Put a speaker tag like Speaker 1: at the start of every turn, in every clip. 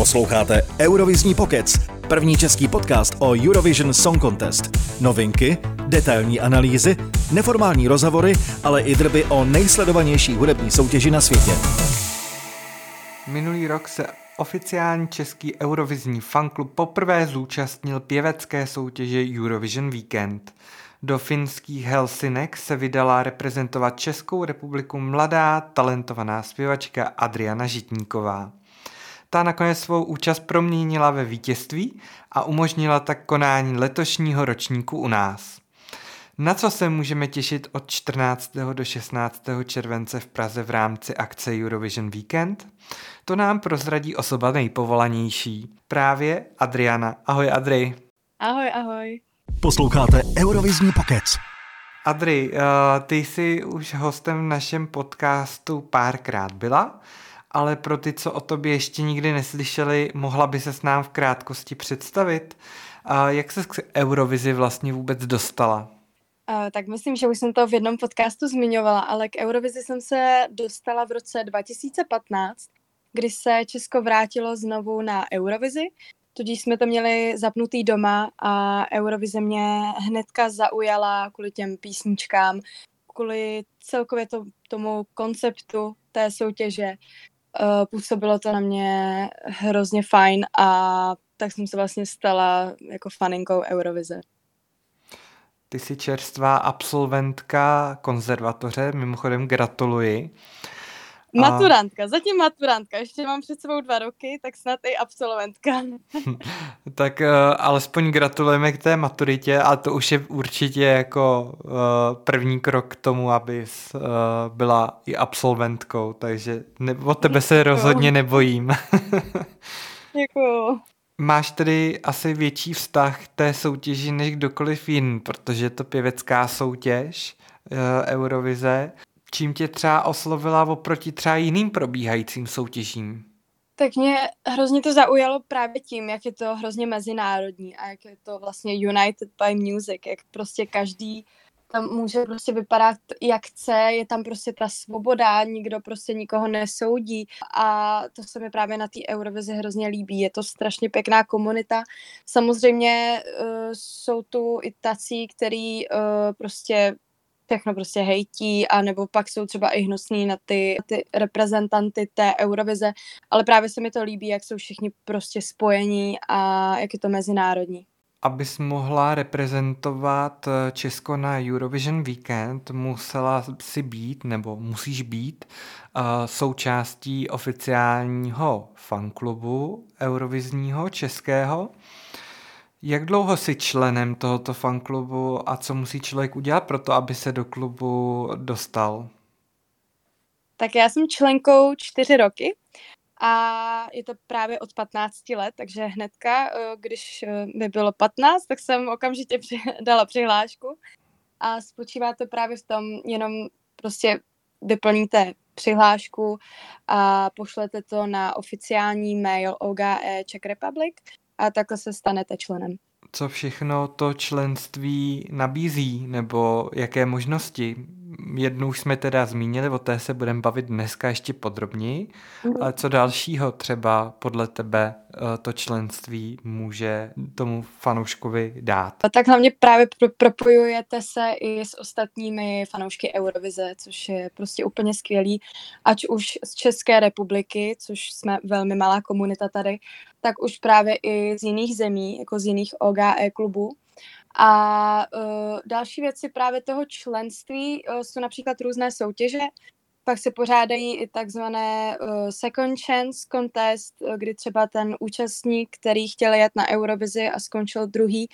Speaker 1: Posloucháte Eurovizní pokec, první český podcast o Eurovision Song Contest. Novinky, detailní analýzy, neformální rozhovory, ale i drby o nejsledovanější hudební soutěži na světě.
Speaker 2: Minulý rok se oficiální český Eurovizní fanklub poprvé zúčastnil pěvecké soutěže Eurovision Weekend. Do finských Helsinek se vydala reprezentovat Českou republiku mladá, talentovaná zpěvačka Adriana Žitníková. Ta nakonec svou účast proměnila ve vítězství a umožnila tak konání letošního ročníku u nás. Na co se můžeme těšit od 14. do 16. července v Praze v rámci akce Eurovision Weekend? To nám prozradí osoba nejpovolanější. Právě Adriana. Ahoj Adri.
Speaker 3: Ahoj, ahoj.
Speaker 1: Posloucháte Eurovizní pokec.
Speaker 2: Adri, uh, ty jsi už hostem v našem podcastu párkrát byla, ale pro ty, co o tobě ještě nikdy neslyšeli, mohla by se s nám v krátkosti představit. Uh, jak se k Eurovizi vlastně vůbec dostala?
Speaker 3: Tak myslím, že už jsem to v jednom podcastu zmiňovala, ale k Eurovizi jsem se dostala v roce 2015, kdy se Česko vrátilo znovu na Eurovizi Tudíž jsme to měli zapnutý doma a Eurovize mě hnedka zaujala kvůli těm písničkám, kvůli celkově to, tomu konceptu té soutěže. Uh, působilo to na mě hrozně fajn a tak jsem se vlastně stala jako faninkou Eurovize.
Speaker 2: Ty jsi čerstvá absolventka konzervatoře, mimochodem gratuluji.
Speaker 3: Maturantka, zatím maturantka, ještě mám před sebou dva roky, tak snad i absolventka.
Speaker 2: tak uh, alespoň gratulujeme k té maturitě a to už je určitě jako uh, první krok k tomu, aby uh, byla i absolventkou, takže ne, o tebe se rozhodně nebojím.
Speaker 3: Děkuju.
Speaker 2: Máš tedy asi větší vztah k té soutěži než kdokoliv jiný, protože je to pěvecká soutěž Eurovize. Čím tě třeba oslovila oproti třeba jiným probíhajícím soutěžím?
Speaker 3: Tak mě hrozně to zaujalo právě tím, jak je to hrozně mezinárodní a jak je to vlastně United by Music, jak prostě každý tam může prostě vypadat, jak chce, je tam prostě ta svoboda, nikdo prostě nikoho nesoudí a to se mi právě na té Eurovizi hrozně líbí. Je to strašně pěkná komunita. Samozřejmě uh, jsou tu i tací, který uh, prostě všechno prostě hejtí, a nebo pak jsou třeba i hnusný na ty, ty reprezentanty té Eurovize, ale právě se mi to líbí, jak jsou všichni prostě spojení a jak je to mezinárodní.
Speaker 2: Abys mohla reprezentovat eh, Česko na Eurovision Weekend, musela si být, nebo musíš být, uh, součástí oficiálního fanklubu Eurovizního českého. Jak dlouho jsi členem tohoto fanklubu a co musí člověk udělat pro to, aby se do klubu dostal?
Speaker 3: Tak já jsem členkou čtyři roky a je to právě od 15 let, takže hnedka, eh, když eh, mi bylo 15, tak jsem okamžitě dala přihlášku a spočívá to právě v tom, jenom prostě vyplníte přihlášku a pošlete to na oficiální mail OGE Czech Republic a takhle se stanete členem.
Speaker 2: Co všechno to členství nabízí, nebo jaké možnosti? Jednu už jsme teda zmínili, o té se budeme bavit dneska ještě podrobněji, mm. ale co dalšího třeba podle tebe eh, to členství může tomu fanouškovi dát?
Speaker 3: A tak hlavně právě pro, propojujete se i s ostatními fanoušky Eurovize, což je prostě úplně skvělý, ať už z České republiky, což jsme velmi malá komunita tady, tak už právě i z jiných zemí, jako z jiných OGE klubů. A uh, další věci právě toho členství uh, jsou například různé soutěže, pak se pořádají i takzvané uh, second chance contest, kdy třeba ten účastník, který chtěl jet na Eurovizi a skončil druhý,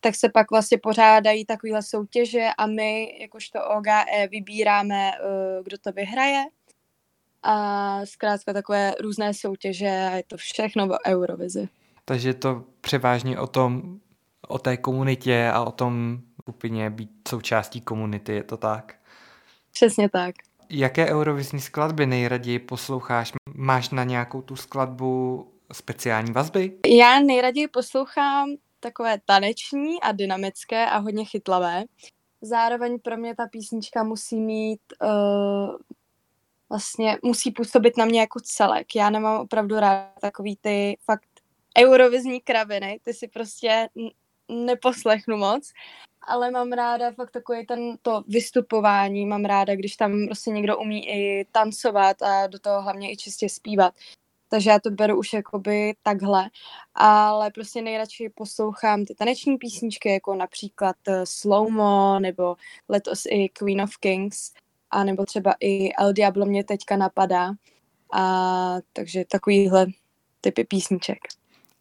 Speaker 3: tak se pak vlastně pořádají takovéhle soutěže a my, jakožto OGE, vybíráme, uh, kdo to vyhraje a zkrátka takové různé soutěže a je to všechno o Eurovizi.
Speaker 2: Takže je to převážně o tom, o té komunitě a o tom skupině být součástí komunity, je to tak?
Speaker 3: Přesně tak.
Speaker 2: Jaké eurovizní skladby nejraději posloucháš? Máš na nějakou tu skladbu speciální vazby?
Speaker 3: Já nejraději poslouchám takové taneční a dynamické a hodně chytlavé. Zároveň pro mě ta písnička musí mít uh, vlastně musí působit na mě jako celek. Já nemám opravdu rád takový ty fakt eurovizní kraviny, ty si prostě neposlechnu moc, ale mám ráda fakt takový ten to vystupování, mám ráda, když tam prostě někdo umí i tancovat a do toho hlavně i čistě zpívat. Takže já to beru už jakoby takhle, ale prostě nejradši poslouchám ty taneční písničky, jako například eh, Slowmo, nebo letos i Queen of Kings, a nebo třeba i El Diablo mě teďka napadá. A takže takovýhle typy písniček.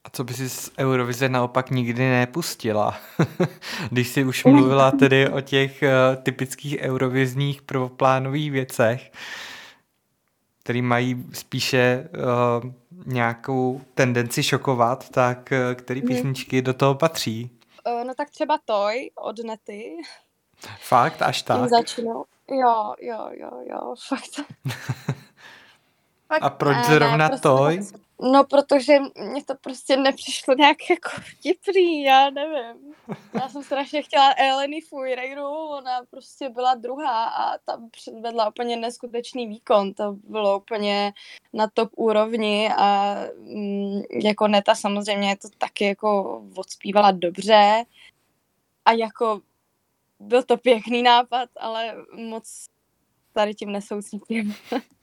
Speaker 2: A co by si z Eurovize naopak nikdy nepustila? Když jsi už mluvila tedy o těch uh, typických eurovizních prvoplánových věcech, které mají spíše uh, nějakou tendenci šokovat, tak uh, které písničky do toho patří?
Speaker 3: No tak třeba Toy od Nety.
Speaker 2: Fakt? Až tak?
Speaker 3: Začnu. Jo, jo, jo, jo, fakt.
Speaker 2: fakt A proč zrovna ne, prostě Toy?
Speaker 3: No, protože mě to prostě nepřišlo nějak jako vtipný, já nevím. Já jsem strašně chtěla Eleni Fuireiru, ona prostě byla druhá a tam předvedla úplně neskutečný výkon. To bylo úplně na top úrovni a mm, jako Neta samozřejmě to taky jako odspívala dobře a jako byl to pěkný nápad, ale moc tady tím nesoucítím.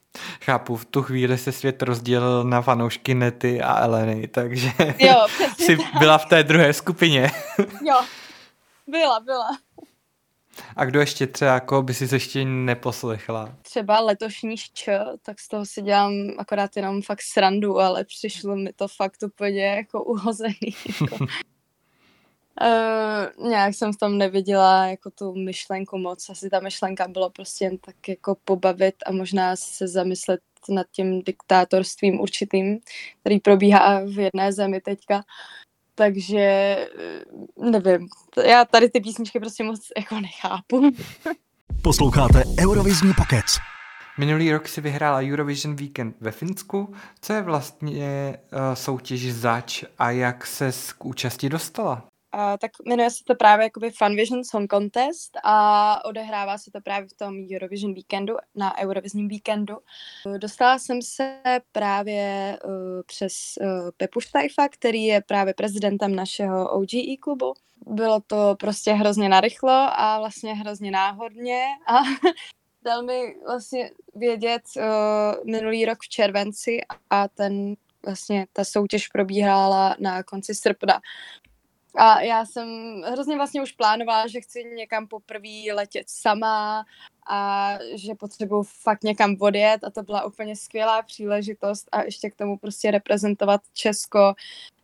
Speaker 2: Chápu, v tu chvíli se svět rozdělil na fanoušky Nety a Eleny, takže
Speaker 3: jo,
Speaker 2: jsi tak. byla v té druhé skupině.
Speaker 3: jo, byla, byla.
Speaker 2: A kdo ještě třeba, jako by si ještě neposlechla?
Speaker 3: Třeba letošní šč, tak z toho si dělám akorát jenom fakt srandu, ale přišlo mi to fakt úplně jako uhozený. Jako. Uh, nějak jsem v tom neviděla jako tu myšlenku moc. Asi ta myšlenka bylo prostě jen tak jako pobavit a možná se zamyslet nad tím diktátorstvím určitým, který probíhá v jedné zemi teďka. Takže eh, nevím, já tady ty písničky prostě moc jako nechápu.
Speaker 1: Posloucháte Eurovizní pokec.
Speaker 2: Minulý rok si vyhrála Eurovision Weekend ve Finsku. Co je vlastně uh, soutěž zač a jak se k účasti dostala?
Speaker 3: Tak jmenuje se to právě jakoby Funvision Song Contest a odehrává se to právě v tom Eurovision Weekendu, na Eurovizním víkendu. Dostala jsem se právě uh, přes uh, Pepu Štajfa, který je právě prezidentem našeho OGE klubu. Bylo to prostě hrozně narychlo a vlastně hrozně náhodně a dal mi vlastně vědět uh, minulý rok v červenci a ten vlastně ta soutěž probíhala na konci srpna. A já jsem hrozně vlastně už plánovala, že chci někam poprvé letět sama a že potřebuji fakt někam odjet a to byla úplně skvělá příležitost a ještě k tomu prostě reprezentovat Česko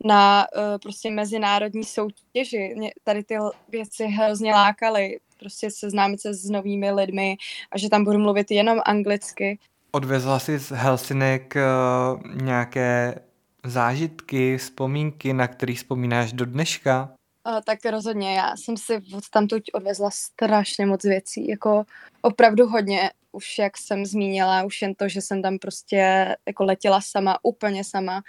Speaker 3: na uh, prostě mezinárodní soutěži. Mě tady ty věci hrozně lákaly, prostě seznámit se s novými lidmi a že tam budu mluvit jenom anglicky.
Speaker 2: Odvezla jsi z Helsinek uh, nějaké zážitky, vzpomínky, na které vzpomínáš do dneška?
Speaker 3: Uh, tak rozhodně, já jsem si od tamtud odvezla strašně moc věcí, jako opravdu hodně, už jak jsem zmínila, už jen to, že jsem tam prostě jako letěla sama, úplně sama,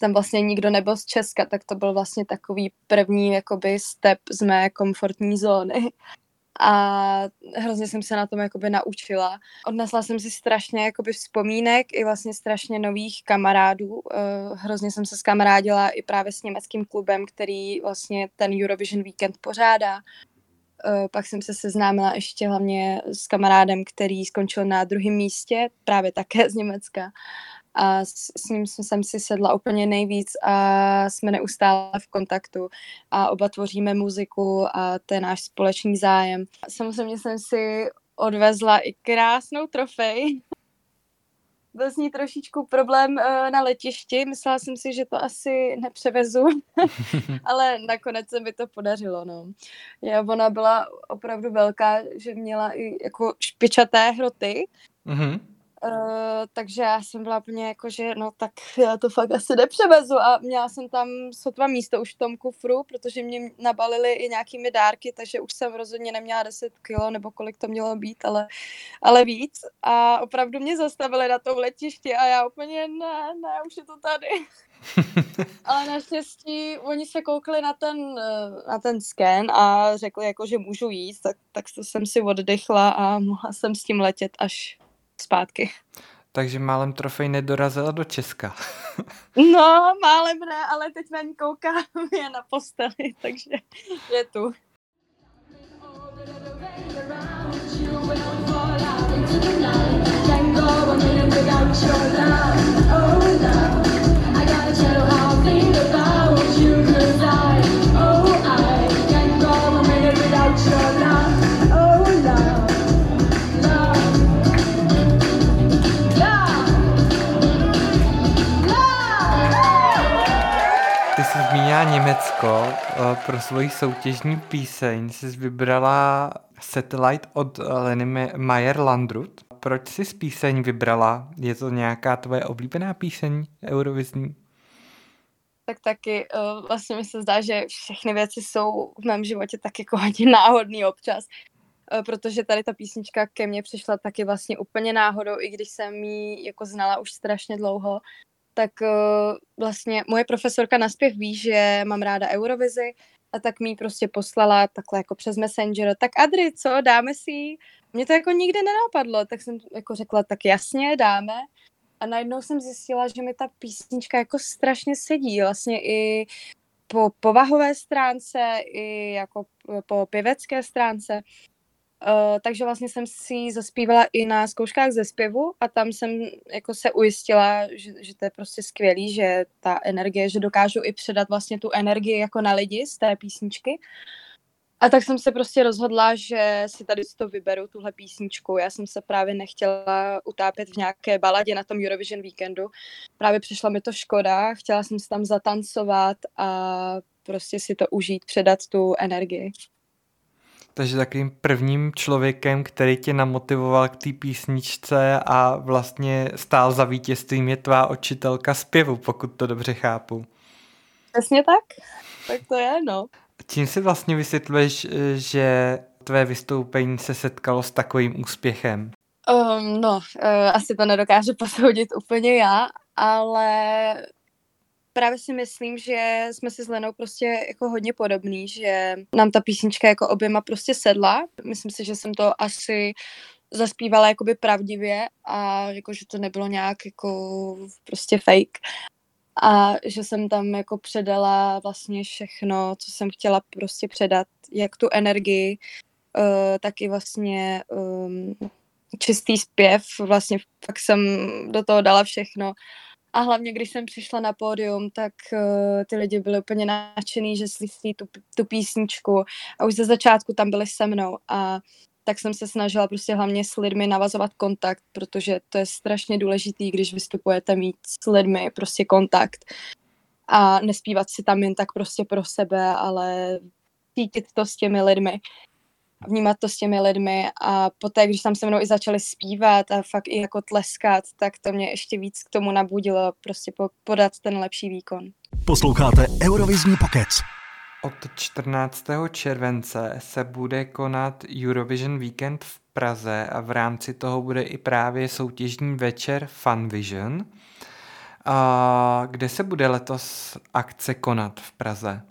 Speaker 3: tam vlastně nikdo nebyl z Česka, tak to byl vlastně takový první jakoby step z mé komfortní zóny a hrozně jsem se na tom jakoby naučila. Odnesla jsem si strašně jakoby vzpomínek i vlastně strašně nových kamarádů. Uh, hrozně jsem se skamarádila i právě s německým klubem, který vlastně ten Eurovision Weekend pořádá. Uh, pak jsem se seznámila ještě hlavně s kamarádem, který skončil na druhém místě, právě také z Německa a s, s ním jsem si sedla úplně nejvíc a jsme neustále v kontaktu a oba tvoříme muziku a to je náš společný zájem. Samozřejmě jsem si odvezla i krásnou trofej. Byl s ní trošičku problém uh, na letišti, myslela jsem si, že to asi nepřevezu, ale nakonec se mi to podařilo. No. Je, ona byla opravdu velká, že měla i jako špičaté hroty, mm-hmm. Uh, takže já jsem byla úplně jako, že no tak já to fakt asi nepřevezu a měla jsem tam sotva místo už v tom kufru, protože mě nabalili i nějakými dárky, takže už jsem rozhodně neměla 10 kilo nebo kolik to mělo být, ale, ale víc a opravdu mě zastavili na tom letišti a já úplně ne, ne, už je to tady. ale naštěstí oni se koukli na ten, eh, na ten sken a řekli jako, že můžu jíst, tak, tak to jsem si oddechla a mohla jsem s tím letět až zpátky.
Speaker 2: Takže málem trofej nedorazila do Česka.
Speaker 3: no, málem ne, ale teď na ní koukám, je na posteli, takže je tu. Oh, I
Speaker 2: Německo. Eh, pro svoji soutěžní píseň jsi vybrala Satellite od Leny Meyer Landrut. Proč jsi píseň vybrala? Je to nějaká tvoje oblíbená píseň eurovizní?
Speaker 3: Tak taky uh, vlastně mi se zdá, že všechny věci jsou v mém životě tak jako hodně náhodný občas, uh, protože tady ta písnička ke mně přišla taky vlastně úplně náhodou, i když jsem ji jako znala už strašně dlouho tak uh, vlastně moje profesorka na zpěv ví, že mám ráda Eurovizi a tak mi prostě poslala takhle jako přes Messenger, tak Adri, co, dáme si Mě to jako nikdy nenapadlo, tak jsem jako řekla, tak jasně, dáme. A najednou jsem zjistila, že mi ta písnička jako strašně sedí, vlastně i po povahové stránce, i jako po pěvecké stránce. Uh, takže vlastně jsem si zaspívala i na zkouškách ze zpěvu a tam jsem jako se ujistila, že, že to je prostě skvělý, že ta energie, že dokážu i předat vlastně tu energii jako na lidi z té písničky. A tak jsem se prostě rozhodla, že si tady to vyberu, tuhle písničku. Já jsem se právě nechtěla utápět v nějaké baladě na tom Eurovision víkendu. Právě přišla mi to škoda, chtěla jsem se tam zatancovat a prostě si to užít, předat tu energii.
Speaker 2: Takže takovým prvním člověkem, který tě namotivoval k té písničce a vlastně stál za vítězstvím je tvá učitelka zpěvu, pokud to dobře chápu.
Speaker 3: Přesně tak. Tak to je, no.
Speaker 2: Čím si vlastně vysvětluješ, že tvé vystoupení se setkalo s takovým úspěchem?
Speaker 3: Um, no, uh, asi to nedokážu posoudit úplně já, ale právě si myslím, že jsme si s Lenou prostě jako hodně podobný, že nám ta písnička jako oběma prostě sedla. Myslím si, že jsem to asi zaspívala jakoby pravdivě a jako, že to nebylo nějak jako prostě fake. A že jsem tam jako předala vlastně všechno, co jsem chtěla prostě předat, jak tu energii, uh, tak i vlastně um, čistý zpěv, vlastně fakt jsem do toho dala všechno a hlavně, když jsem přišla na pódium, tak uh, ty lidi byli úplně nadšený, že slyší tu, tu písničku. A už ze začátku tam byli se mnou. A tak jsem se snažila prostě hlavně s lidmi navazovat kontakt, protože to je strašně důležitý, když vystupujete mít s lidmi prostě kontakt. A nespívat si tam jen tak prostě pro sebe, ale cítit to s těmi lidmi vnímat to s těmi lidmi a poté, když tam se mnou i začali zpívat a fakt i jako tleskat, tak to mě ještě víc k tomu nabudilo prostě podat ten lepší výkon.
Speaker 1: Posloucháte Eurovizní pokec.
Speaker 2: Od 14. července se bude konat Eurovision Weekend v Praze a v rámci toho bude i právě soutěžní večer Funvision. A kde se bude letos akce konat v Praze?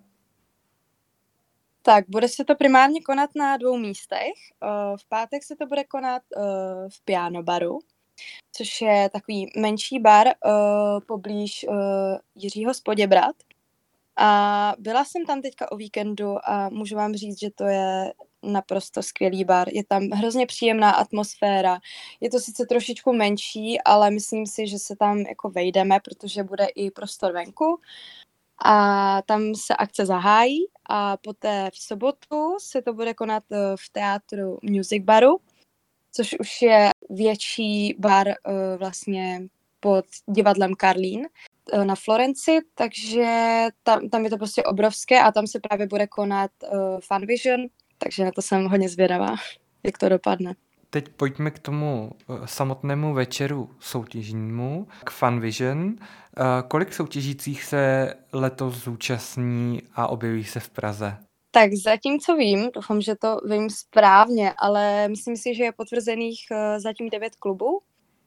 Speaker 3: Tak, bude se to primárně konat na dvou místech. Eh, v pátek se to bude konat eh, v Piano baru, což je takový menší bar eh, poblíž Jiřího Spoděbrat. A byla jsem tam teďka o víkendu a můžu vám říct, že to je naprosto skvělý bar. Je tam hrozně příjemná atmosféra. Je to sice trošičku menší, ale myslím si, že se tam jako vejdeme, protože bude i prostor venku. A tam se akce zahájí a poté v sobotu se to bude konat eh, v teátru Music Baru, což už je větší bar eh, vlastně pod divadlem Karlín eh, na Florenci, takže tam, tam je to prostě obrovské a tam se právě bude konat uh, Funvision, takže na to jsem hodně zvědavá, jak to dopadne.
Speaker 2: Teď pojďme k tomu samotnému večeru soutěžnímu, k Funvision. Kolik soutěžících se letos zúčastní a objeví se v Praze?
Speaker 3: Tak zatím, co vím, doufám, že to vím správně, ale myslím si, že je potvrzených uh, zatím devět klubů,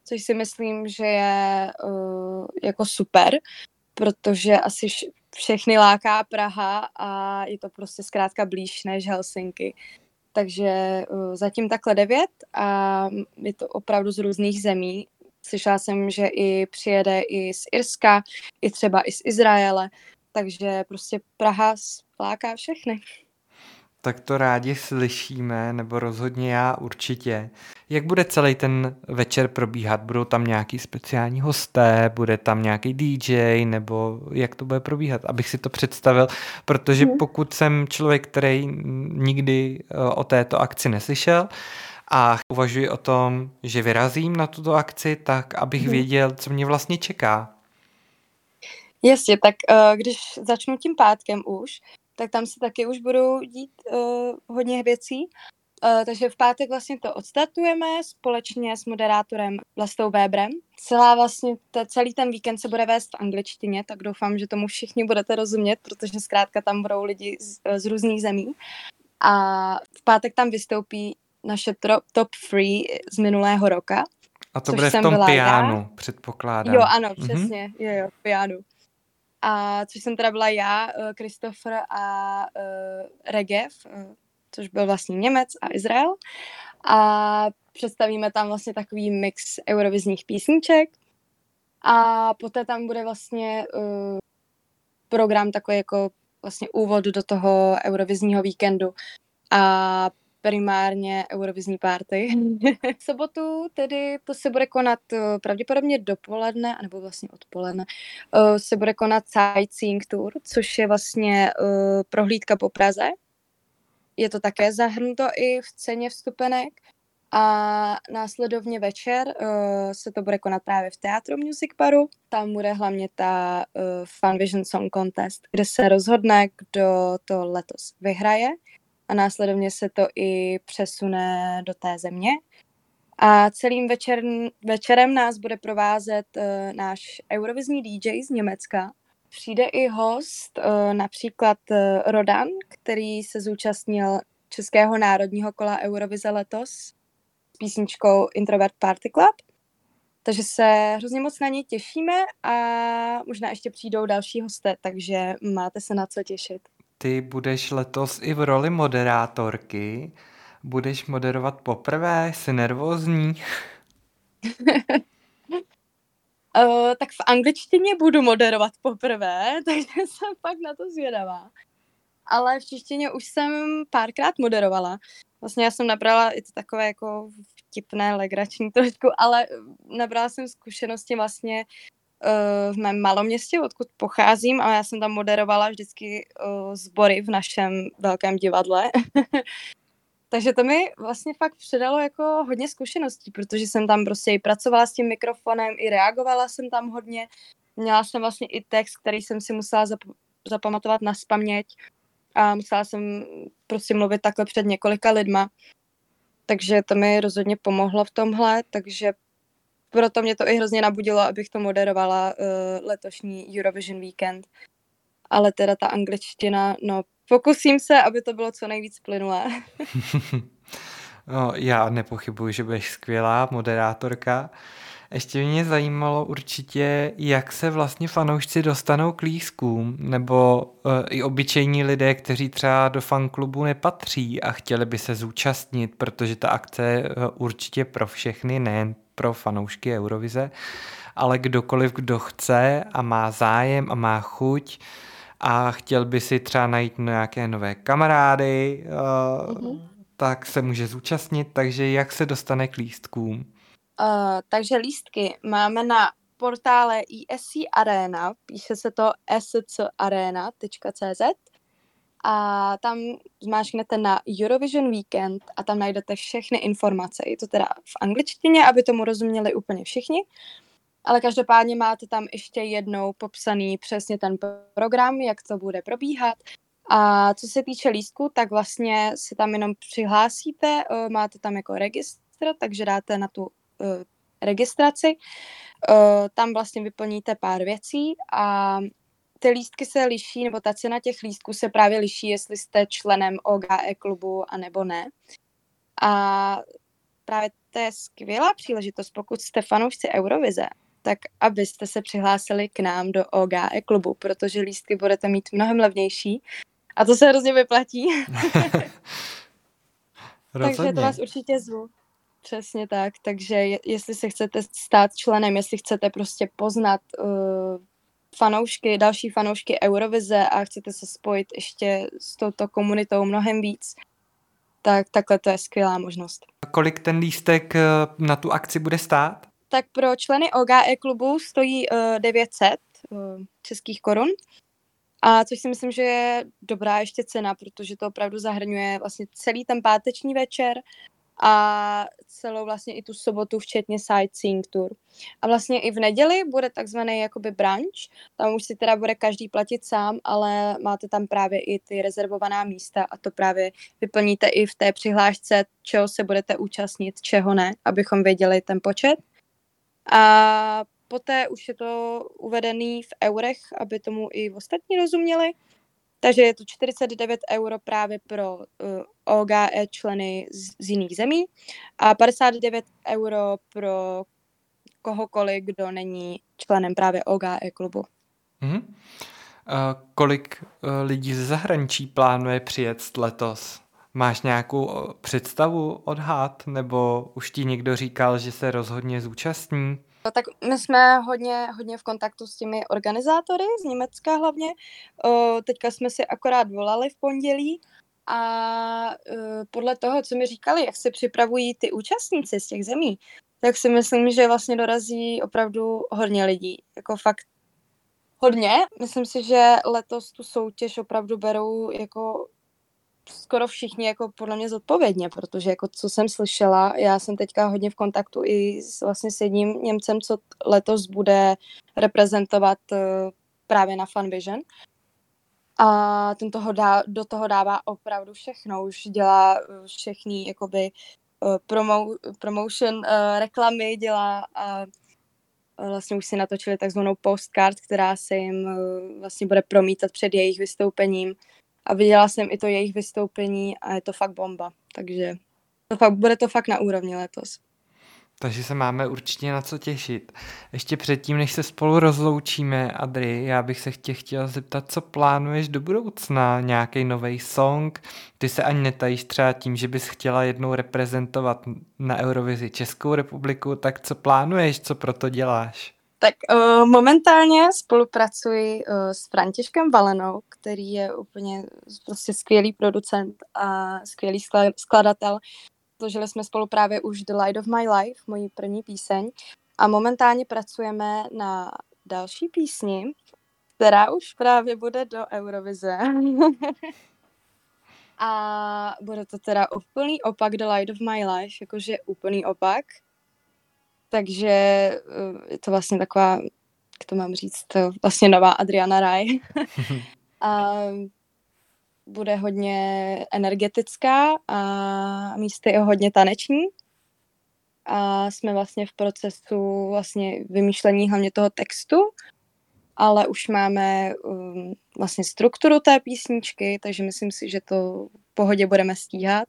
Speaker 3: což si myslím, že je jako super, protože asi všechny láká Praha a je to prostě zkrátka blíž než Helsinky. Takže uh, zatím takhle devět a je to opravdu z různých zemí. Slyšela jsem, že i přijede i z Irska, i třeba i z Izraele, takže prostě Praha spláká všechny.
Speaker 2: Tak to rádi slyšíme, nebo rozhodně já určitě. Jak bude celý ten večer probíhat? Budou tam nějaký speciální hosté, bude tam nějaký DJ, nebo jak to bude probíhat? Abych si to představil, protože hmm. pokud jsem člověk, který nikdy eh, o této akci neslyšel, a uvažuji o tom, že vyrazím na tuto akci, tak abych hmm. věděl, co mě vlastně čeká.
Speaker 3: Jasně, tak uh, když začnu tím pátkem už, tak tam se taky už budou dít uh, hodně věcí. Uh, takže v pátek vlastně to odstartujeme společně s moderátorem Vlastou Webrem. Celá vlastně, te, celý ten víkend se bude vést v angličtině, tak doufám, že tomu všichni budete rozumět, protože zkrátka tam budou lidi z, z různých zemí. A v pátek tam vystoupí naše top, top free z minulého roka.
Speaker 2: A to bude v tom pianu, já. předpokládám.
Speaker 3: Jo, ano, mhm. přesně, mm-hmm. jo, jo, pianu a což jsem teda byla já, eh, Christopher a uh, Regev, uh, což byl vlastně Němec a Izrael. A představíme tam vlastně takový mix eurovizních písniček. A poté tam bude vlastně uh, program takový jako vlastně úvod do toho eurovizního víkendu. A primárně Eurovizní party. v sobotu tedy to se bude konat uh, pravděpodobně dopoledne, nebo vlastně odpoledne, uh, se bude konat Sightseeing Tour, což je vlastně uh, prohlídka po Praze. Je to také zahrnuto i v ceně vstupenek. A následovně večer uh, se to bude konat právě v Teatru Music Baru. Tam bude hlavně ta uh, Fun Vision Song Contest, kde se rozhodne, kdo to letos vyhraje následovně se to i přesune do té země. A celým večer, večerem nás bude provázet uh, náš eurovizní DJ z Německa. Přijde i host, uh, například uh, Rodan, který se zúčastnil Českého národního kola Eurovize letos s písničkou Introvert Party Club. Takže se hrozně moc na ně těšíme a možná ještě přijdou další hosté, takže máte se na co těšit
Speaker 2: ty budeš letos i v roli moderátorky. Budeš moderovat poprvé? Jsi nervózní?
Speaker 3: uh, tak v angličtině budu moderovat poprvé, takže jsem fakt na to zvědavá. Ale v češtině už jsem párkrát moderovala. Vlastně já jsem nabrala, i takové jako vtipné, legrační trošku, ale nabrala jsem zkušenosti vlastně v mém maloměstě, odkud pocházím a já jsem tam moderovala vždycky uh, sbory v našem velkém divadle. Takže to mi vlastně fakt předalo jako hodně zkušeností, protože jsem tam prostě i pracovala s tím mikrofonem, i reagovala jsem tam hodně. Měla jsem vlastně i text, který jsem si musela zap- zapamatovat na spaměť a musela jsem prostě mluvit takhle před několika lidma. Takže to mi rozhodně pomohlo v tomhle, takže proto mě to i hrozně nabudilo, abych to moderovala uh, letošní Eurovision Weekend. Ale teda ta angličtina, no pokusím se, aby to bylo co nejvíc plynulé.
Speaker 2: no, já nepochybuji, že budeš skvělá moderátorka. Ještě mě zajímalo určitě, jak se vlastně fanoušci dostanou k lískům, nebo uh, i obyčejní lidé, kteří třeba do fanklubu nepatří a chtěli by se zúčastnit, protože ta akce je uh, určitě pro všechny, nejen pro fanoušky Eurovize, ale kdokoliv, kdo chce a má zájem a má chuť a chtěl by si třeba najít nějaké nové kamarády, uh, mm-hmm. tak se může zúčastnit, takže jak se dostane k lístkům?
Speaker 3: Uh, takže lístky máme na portále ESC Arena, píše se to scarena.cz a tam zmáčknete na Eurovision Weekend a tam najdete všechny informace. Je to teda v angličtině, aby tomu rozuměli úplně všichni, ale každopádně máte tam ještě jednou popsaný přesně ten program, jak to bude probíhat. A co se týče lístku, tak vlastně se tam jenom přihlásíte, eh, máte tam jako registr, takže dáte na tu eh, registraci. Eh, tam vlastně vyplníte pár věcí a ty lístky se liší, nebo ta cena těch lístků se právě liší, jestli jste členem OGE klubu a nebo ne. A právě to je skvělá příležitost, pokud jste fanoušci Eurovize, tak abyste se přihlásili k nám do OGE klubu, protože lístky budete mít mnohem levnější a to se hrozně vyplatí. Takže to vás určitě zvu. Přesně tak, takže je, jestli se chcete stát členem, jestli chcete prostě poznat uh, fanoušky, další fanoušky Eurovize a chcete se spojit ještě s touto komunitou mnohem víc, tak takhle to je skvělá možnost.
Speaker 2: Kolik ten lístek eh, na tu akci bude stát?
Speaker 3: Tak pro členy OGE klubu stojí uh, 900 uh, českých korun. A což si myslím, že je dobrá ještě cena, protože to opravdu zahrnuje vlastně celý ten páteční večer, a celou vlastně i tu sobotu, včetně sightseeing tour. A vlastně i v neděli bude takzvaný jakoby brunch, tam už si teda bude každý platit sám, ale máte tam právě i ty rezervovaná místa a to právě vyplníte i v té přihlášce, čeho se budete účastnit, čeho ne, abychom věděli ten počet. A poté už je to uvedený v eurech, aby tomu i ostatní rozuměli. Takže je to 49 euro právě pro uh, OGE členy z, z jiných zemí a 59 euro pro kohokoliv, kdo není členem právě OGE klubu.
Speaker 2: Mm-hmm. Uh, kolik uh, lidí ze zahraničí plánuje přijet letos? Máš nějakou představu, odhad, nebo už ti někdo říkal, že se rozhodně zúčastní?
Speaker 3: No, tak my jsme hodně, hodně v kontaktu s těmi organizátory z Německa hlavně. Teďka jsme si akorát volali v pondělí a o, podle toho, co mi říkali, jak se připravují ty účastníci z těch zemí, tak si myslím, že vlastně dorazí opravdu hodně lidí. Jako fakt hodně. Myslím si, že letos tu soutěž opravdu berou jako skoro všichni jako podle mě zodpovědně, protože jako co jsem slyšela, já jsem teďka hodně v kontaktu i s, vlastně s jedním Němcem, co letos bude reprezentovat uh, právě na Funvision. A ten toho dá, do toho dává opravdu všechno, už dělá eh, všechny jakoby uh, promo, promotion reklamy, dělá a vlastně už si natočili takzvanou postcard, která se jim vlastně bude promítat před jejich vystoupením a viděla jsem i to jejich vystoupení a je to fakt bomba, takže to fakt, bude to fakt na úrovni letos.
Speaker 2: Takže se máme určitě na co těšit. Ještě předtím, než se spolu rozloučíme, Adri, já bych se tě chtěla zeptat, co plánuješ do budoucna? Nějaký nový song? Ty se ani netajíš třeba tím, že bys chtěla jednou reprezentovat na Eurovizi Českou republiku, tak co plánuješ, co proto děláš?
Speaker 3: Tak uh, momentálně spolupracuji uh, s Františkem Valenou, který je úplně prostě skvělý producent a skvělý skladatel. Složili jsme spolu právě už The Light of My Life, moji první píseň. A momentálně pracujeme na další písni, která už právě bude do Eurovize. a bude to teda úplný opak The Light of My Life, jakože úplný opak. Takže eh, je to vlastně taková, jak to mám říct, to vlastně nová Adriana Raj. a bude hodně energetická a místy je hodně taneční. A jsme vlastně v procesu vlastně vymýšlení hlavně toho textu, ale už máme um, vlastně strukturu té písničky, takže myslím si, že to v pohodě budeme stíhat.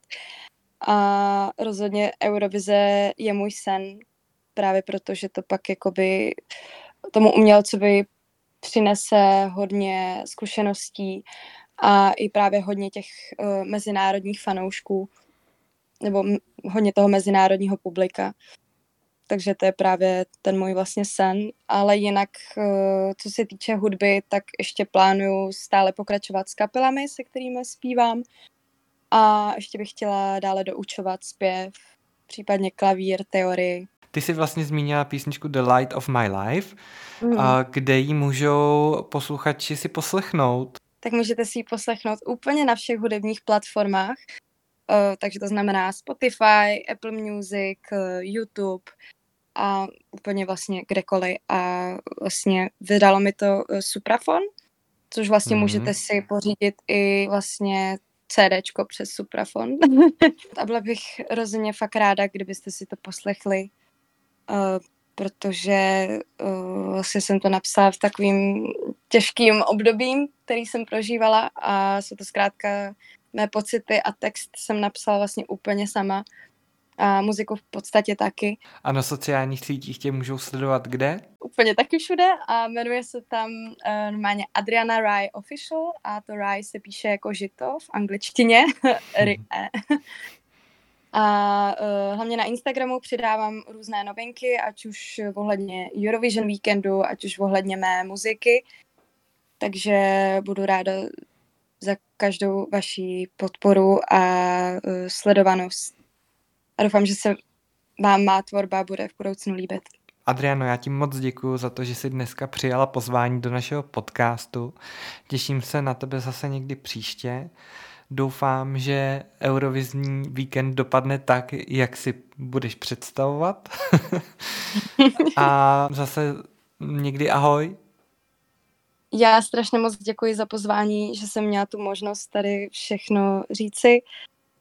Speaker 3: A rozhodně Eurovize je můj sen, právě proto, že to pak jakoby tomu umělcovi přinese hodně zkušeností a i právě hodně těch uh, mezinárodních fanoušků nebo m- hodně toho mezinárodního publika. Takže to je právě ten můj vlastně sen. Ale jinak, uh, co se týče hudby, tak ještě plánuju stále pokračovat s kapelami, se kterými zpívám. A ještě bych chtěla dále doučovat zpěv, případně klavír, teorii
Speaker 2: ty jsi vlastně zmínila písničku The Light of My Life, mm. a kde ji můžou posluchači si poslechnout.
Speaker 3: Tak můžete si ji poslechnout úplně na všech hudebních platformách, uh, takže to znamená Spotify, Apple Music, uh, YouTube a úplně vlastně kdekoliv. A vlastně vydalo mi to uh, Suprafon, což vlastně mm. můžete si pořídit i vlastně CDčko přes Suprafon. a byla bych rozhodně fakt ráda, kdybyste si to poslechli protože uh, vlastně jsem to napsala v takovým těžkým obdobím, který jsem prožívala a jsou to zkrátka mé pocity a text jsem napsala vlastně úplně sama a muziku v podstatě taky.
Speaker 2: A na sociálních sítích tě můžou sledovat kde?
Speaker 3: Úplně taky všude a jmenuje se tam uh, normálně Adriana Rye Official a to Rye se píše jako žito v angličtině. A uh, hlavně na Instagramu přidávám různé novinky, ať už ohledně Eurovision víkendu, ať už ohledně mé muziky. Takže budu ráda za každou vaši podporu a uh, sledovanost. A doufám, že se vám má tvorba bude v budoucnu líbit.
Speaker 2: Adriano, já ti moc děkuji za to, že jsi dneska přijala pozvání do našeho podcastu. Těším se na tebe zase někdy příště. Doufám, že Eurovizní víkend dopadne tak, jak si budeš představovat. A zase někdy ahoj.
Speaker 3: Já strašně moc děkuji za pozvání, že jsem měla tu možnost tady všechno říci.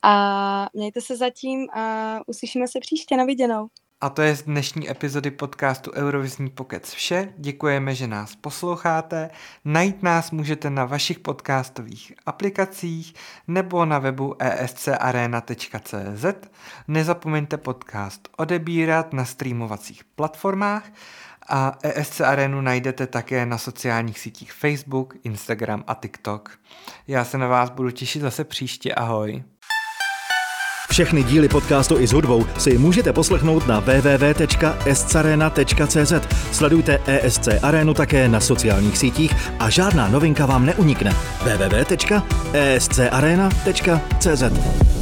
Speaker 3: A mějte se zatím a uslyšíme se příště. Na viděnou.
Speaker 2: A to je z dnešní epizody podcastu Eurovizní pokec vše. Děkujeme, že nás posloucháte. Najít nás můžete na vašich podcastových aplikacích nebo na webu escarena.cz. Nezapomeňte podcast odebírat na streamovacích platformách a ESC Arenu najdete také na sociálních sítích Facebook, Instagram a TikTok. Já se na vás budu těšit zase příště. Ahoj.
Speaker 1: Všechny díly podcastu i s hudbou si můžete poslechnout na www.escarena.cz. Sledujte ESC Arenu také na sociálních sítích a žádná novinka vám neunikne. www.escarena.cz